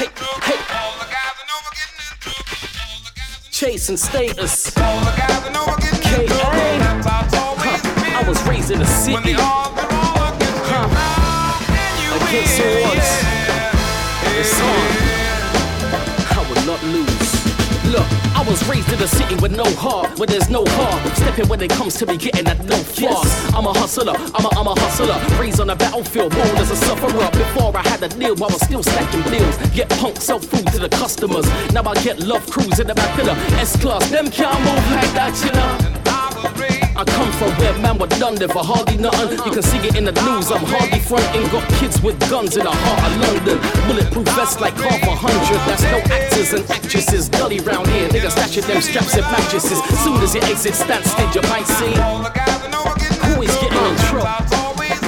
Hey. Chasing status. K.A. Huh. I was raised in the city. Huh. Against all odds. I was raised in a city with no heart, where there's no heart. Stepping when it comes to me getting that no far. I'm a hustler, I'm a, I'm a hustler. Raised on the battlefield, born as a sufferer. Before I had a deal, I was still stacking bills. Get punk, sell food to the customers. Now I get love crews in the back of the S-Class. Them can't move like that, you know. I come from where man were done there for hardly nothing. You can see it in the news. I'm hardly fronting. Got kids with guns in the heart of London. Bulletproof vests like half a hundred. That's no actors and actresses. Gully round here. Niggas stashing them straps and mattresses. Soon as you exit stand stage, you might see. Always getting in trouble.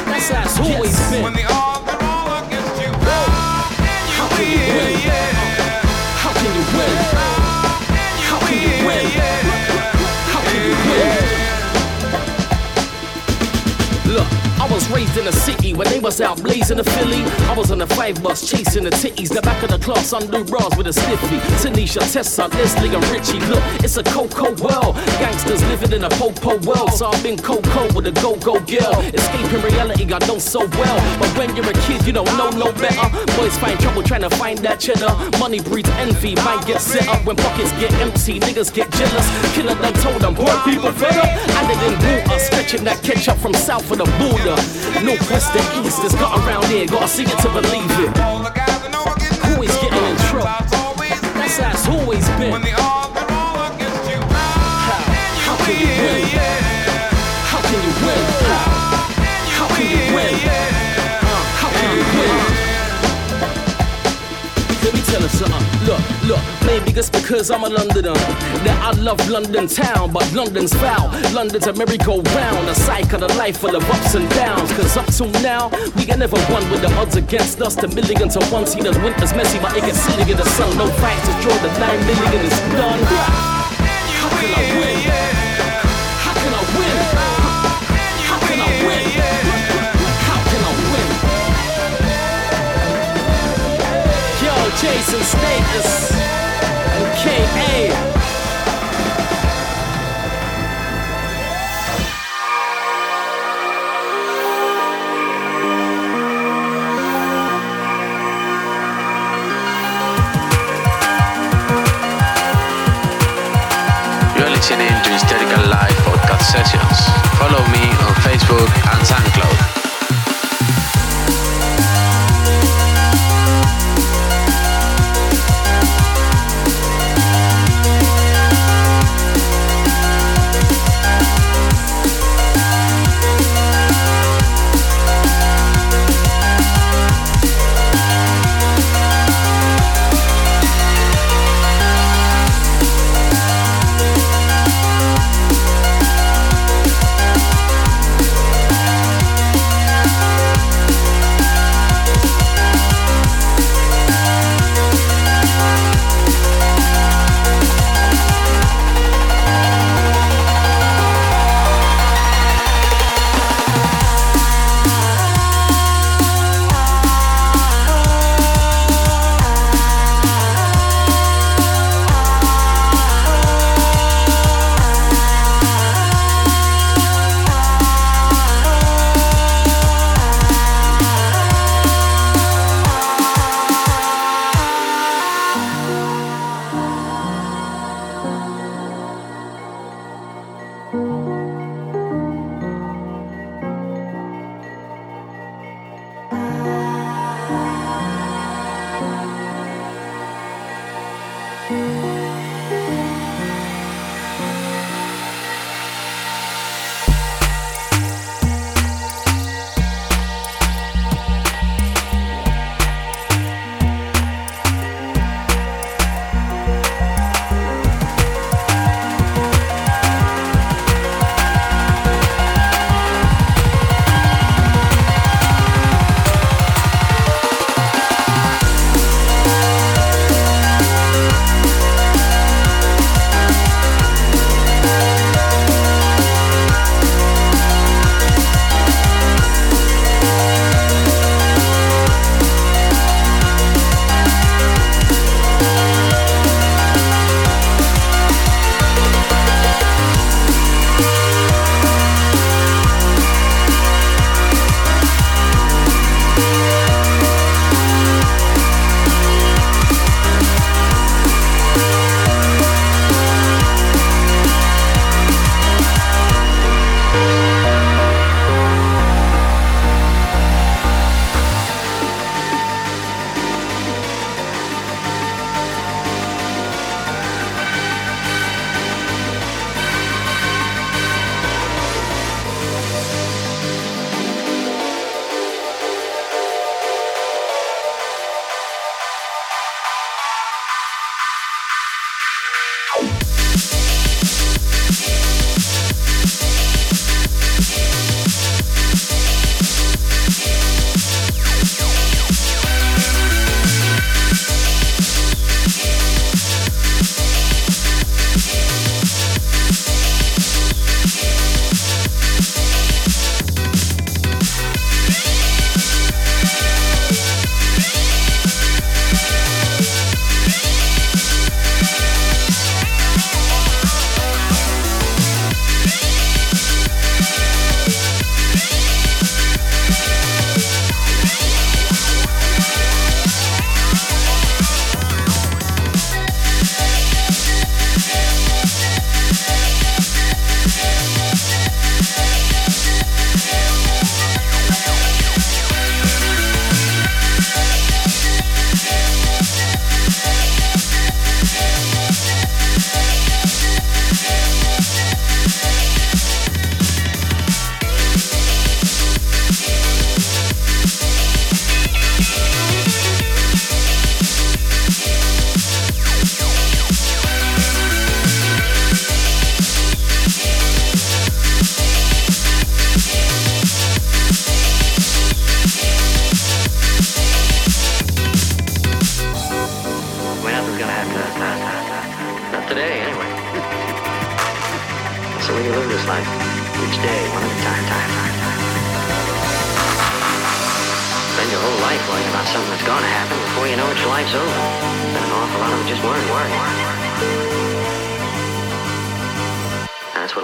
That's how it's always been. Was raised in a city when they was out blazing the Philly. I was on the five bus chasing the titties. The back of the class, undo bras with a stiffy. Tanisha, Tessa, Leslie, and Richie. Look, it's a cocoa world. Gangsters living in a po-po world. So I've been cocoa with a go-go girl. Escaping reality, I know so well. But when you're a kid, you don't know no better. Boys find trouble trying to find that cheddar. Money breeds envy, might get set up when pockets get empty. Niggas get jealous. Killer done told them, boy, people fed up. And they didn't water, stretching that ketchup from south of the border. Northwest to east, it's got around here. Gotta see it to believe it. Always getting in trouble. That's how it's always been. Look, maybe just because I'm a Londoner that I love London town, but London's foul. London's a merry-go-round, a cycle of life full of ups and downs. Cause up till now, we ain't never won with the odds against us. The million to one, see the winter's messy, but it gets silly in the sun. No fight to draw the nine million is done. How can I win? Jason Status and K.A. Listening to Hysterical Live podcast sessions. Follow me on Facebook and SoundCloud.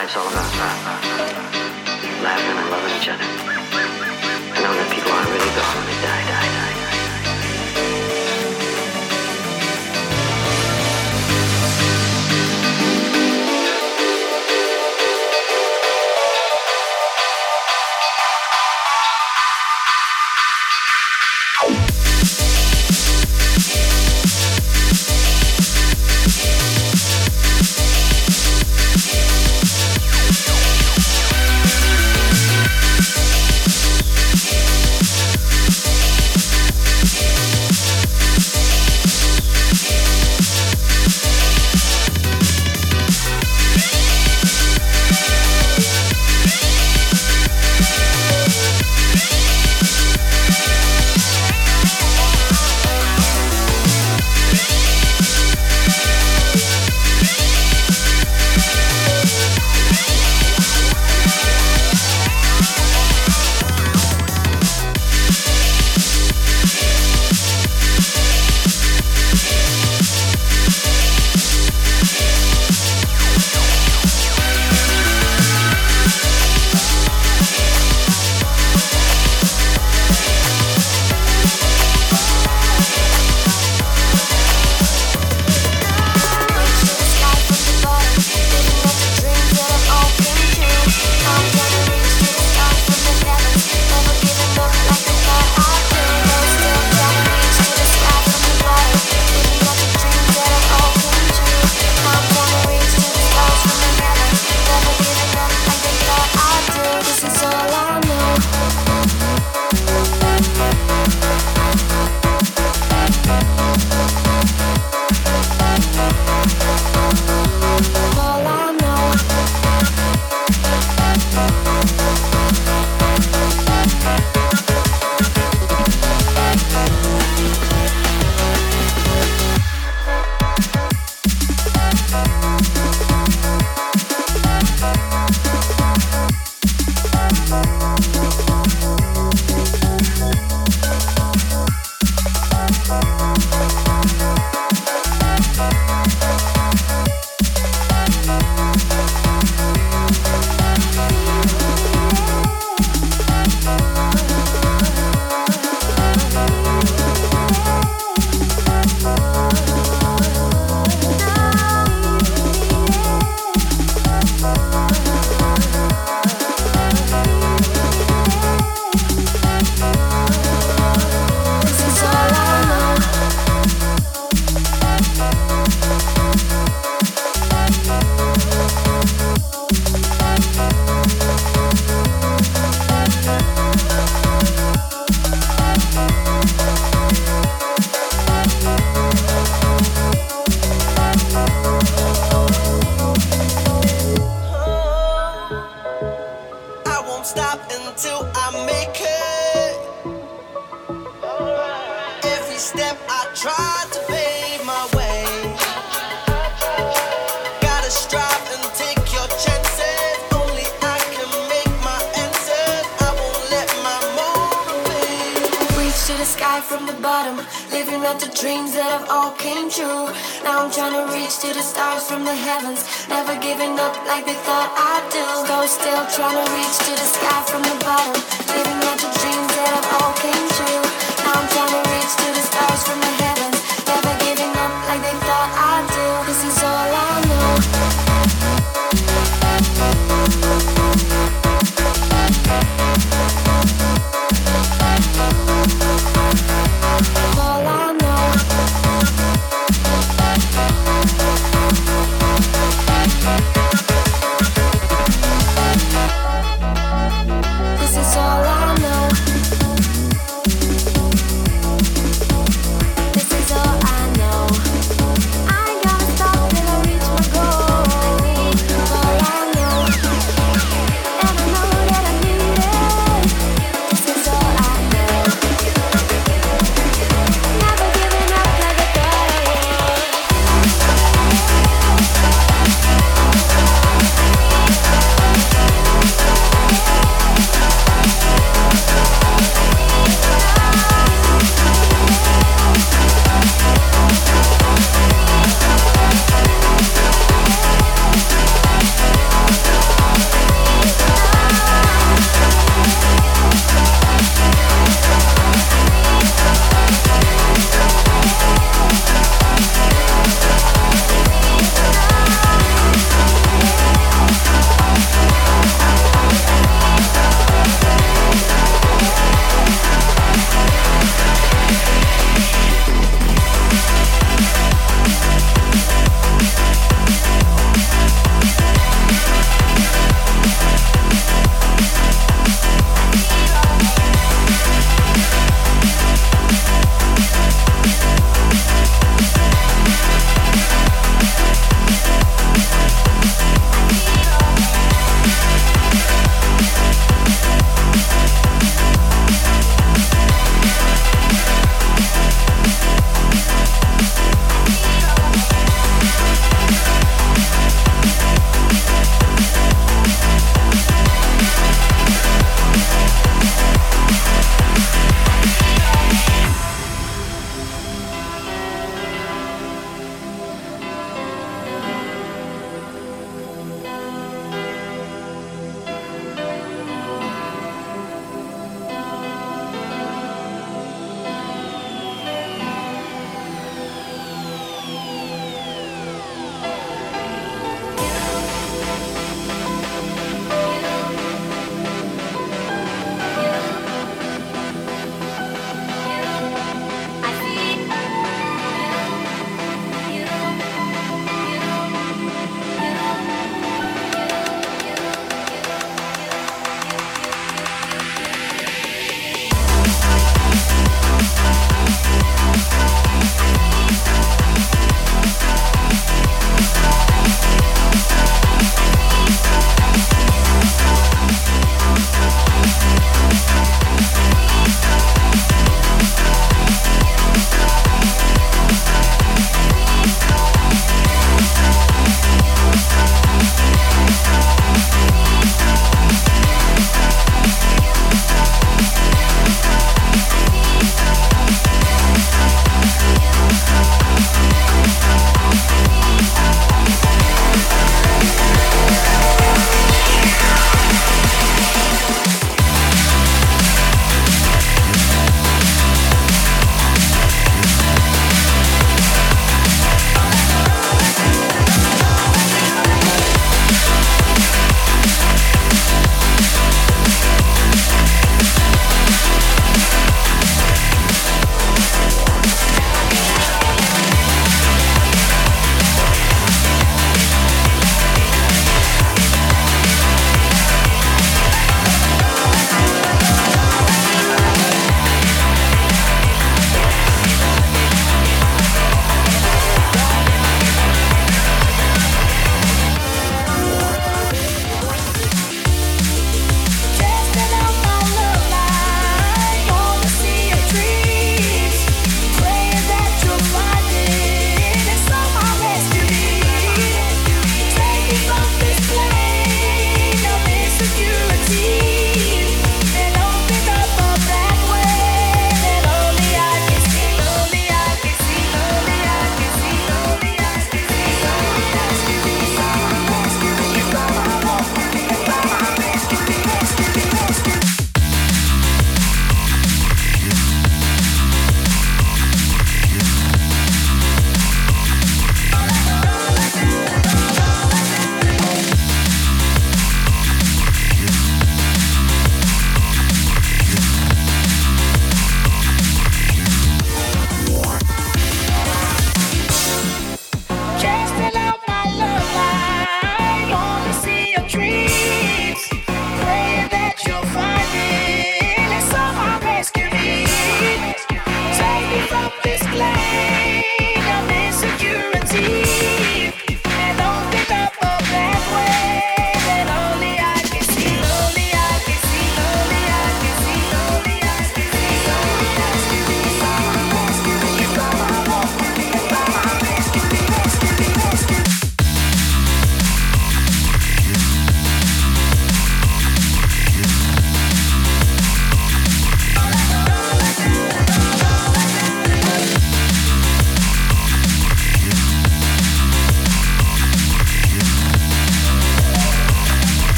Life's all about. Laughing and loving each other. And knowing that people aren't really gone when they die, die, die.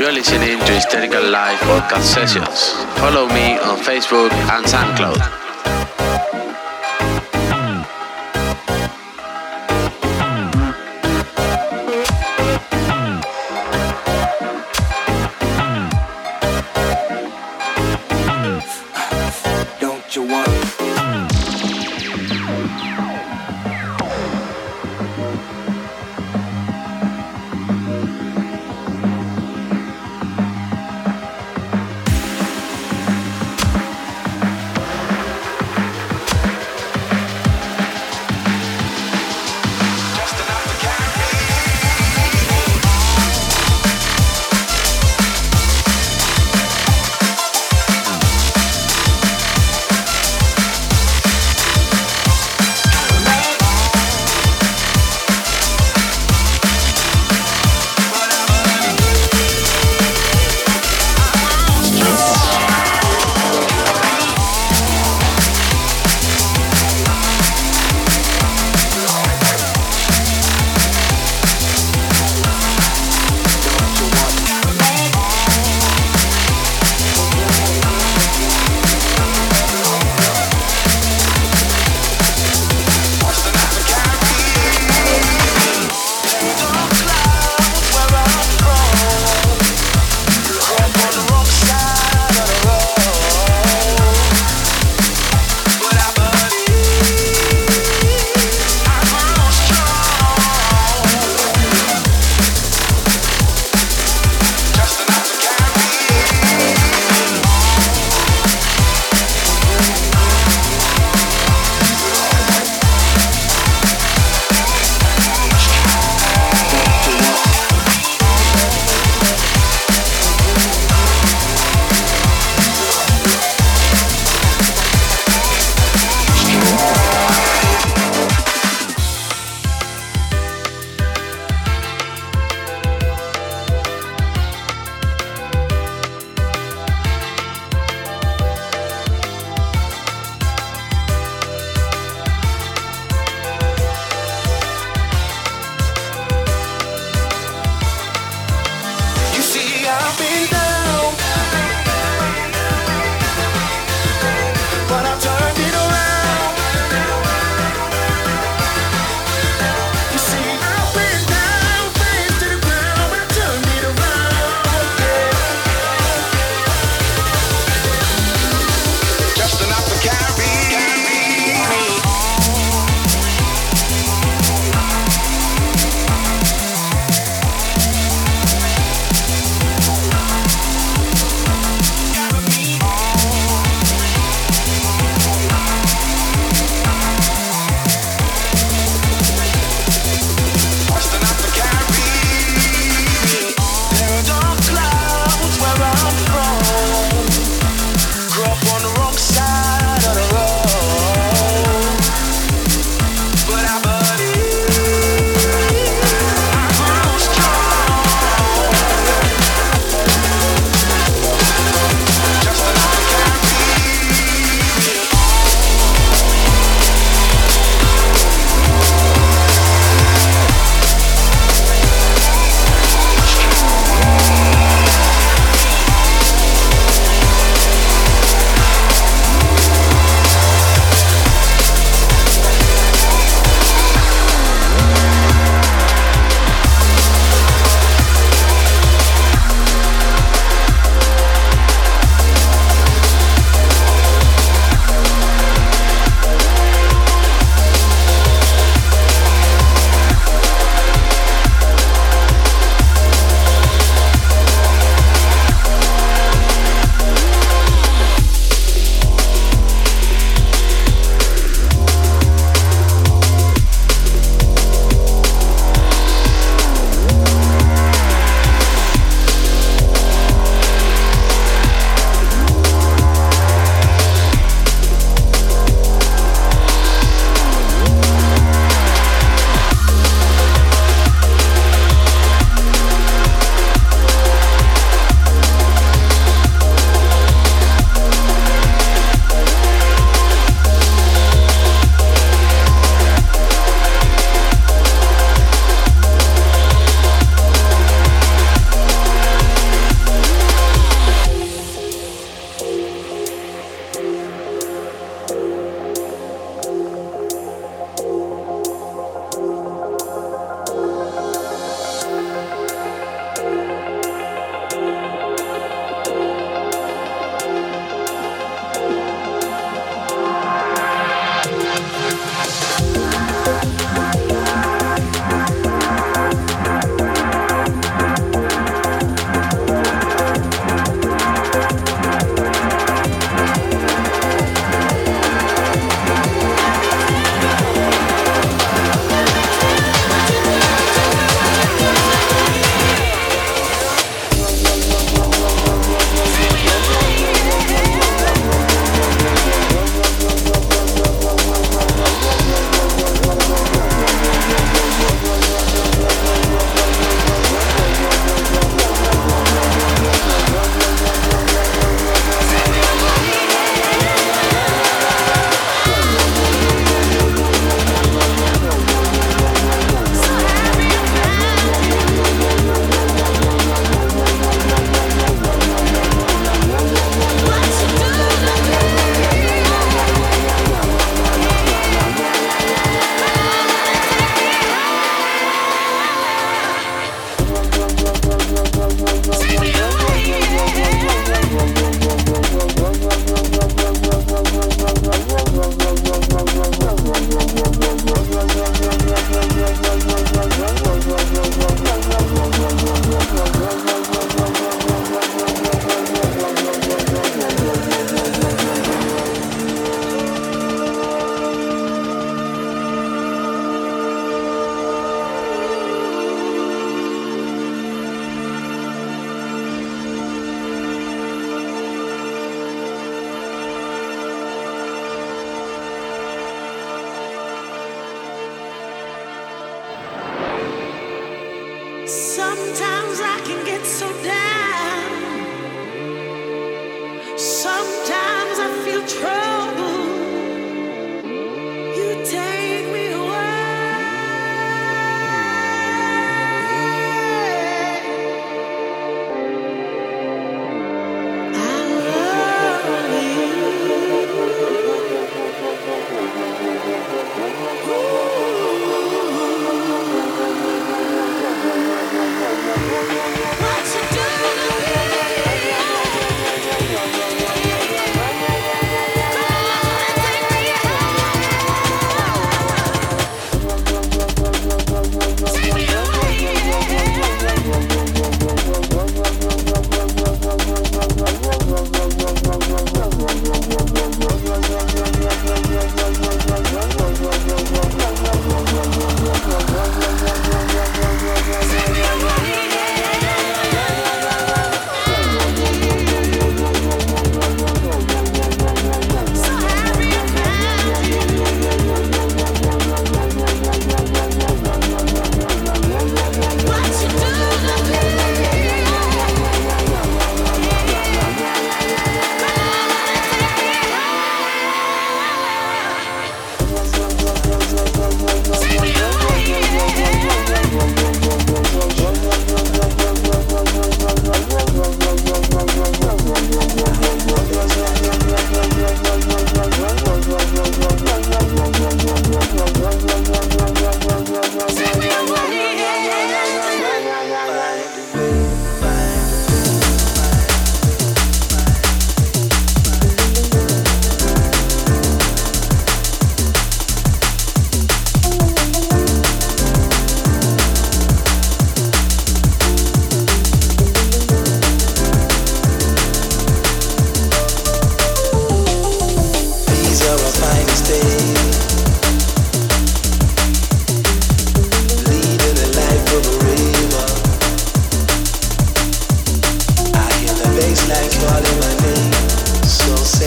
You're listening to Hysterical Live podcast sessions. Follow me on Facebook and SoundCloud.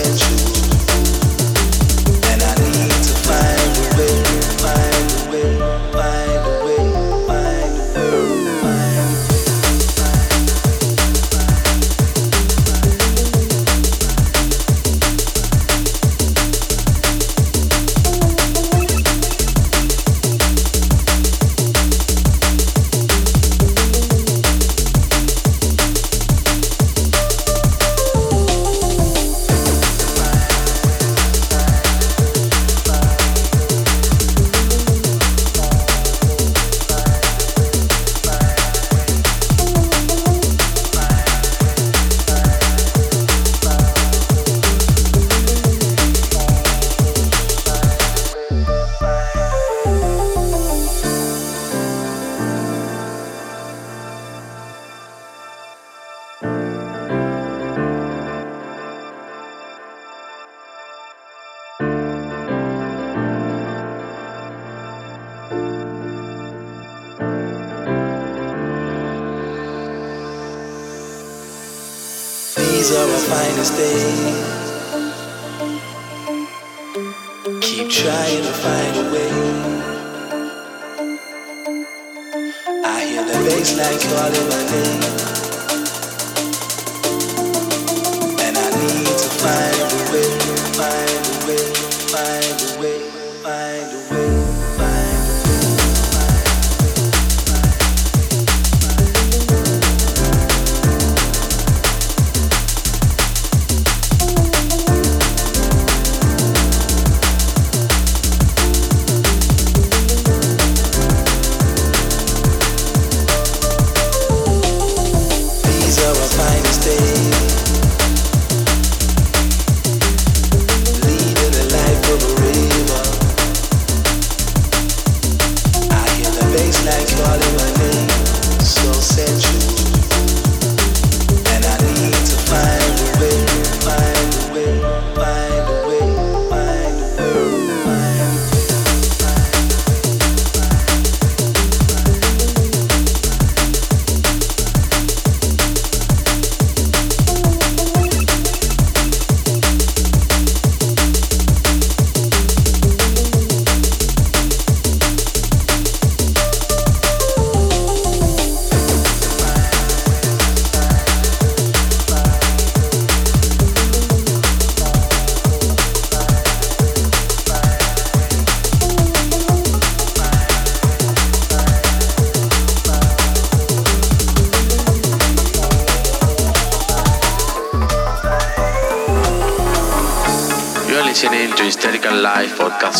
that you.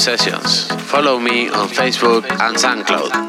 Sessions. Follow me on Facebook and SoundCloud.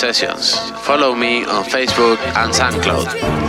Sessions. Follow me on Facebook and SoundCloud.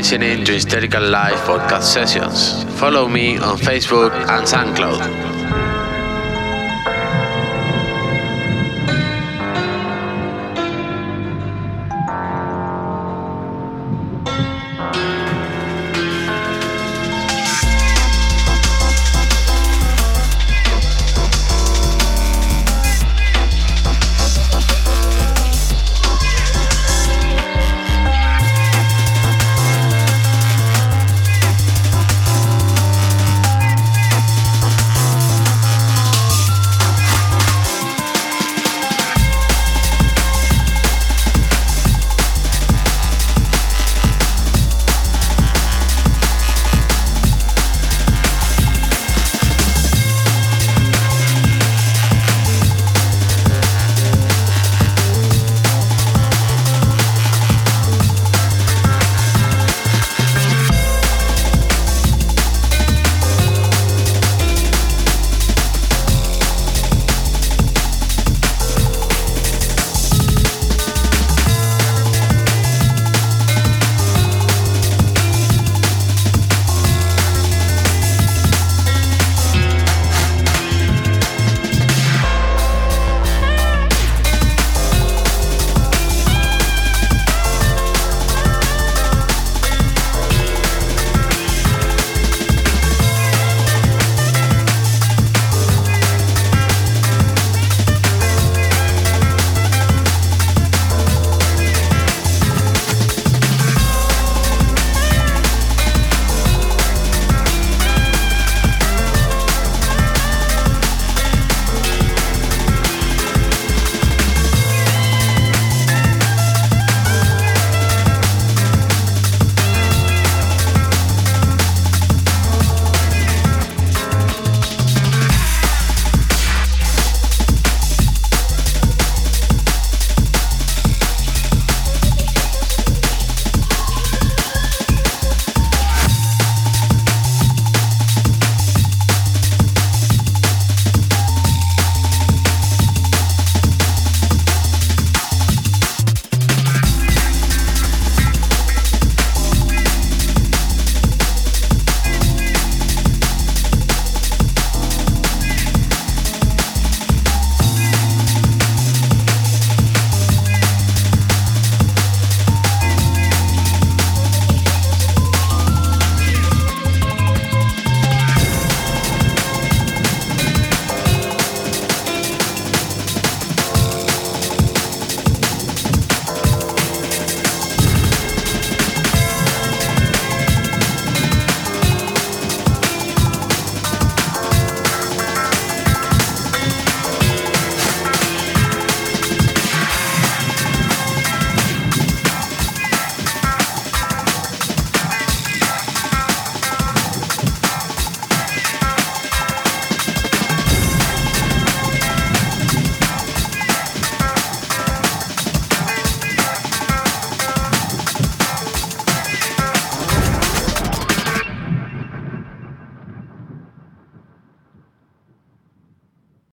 Listening to Hysterical Live podcast sessions. Follow me on Facebook and SoundCloud.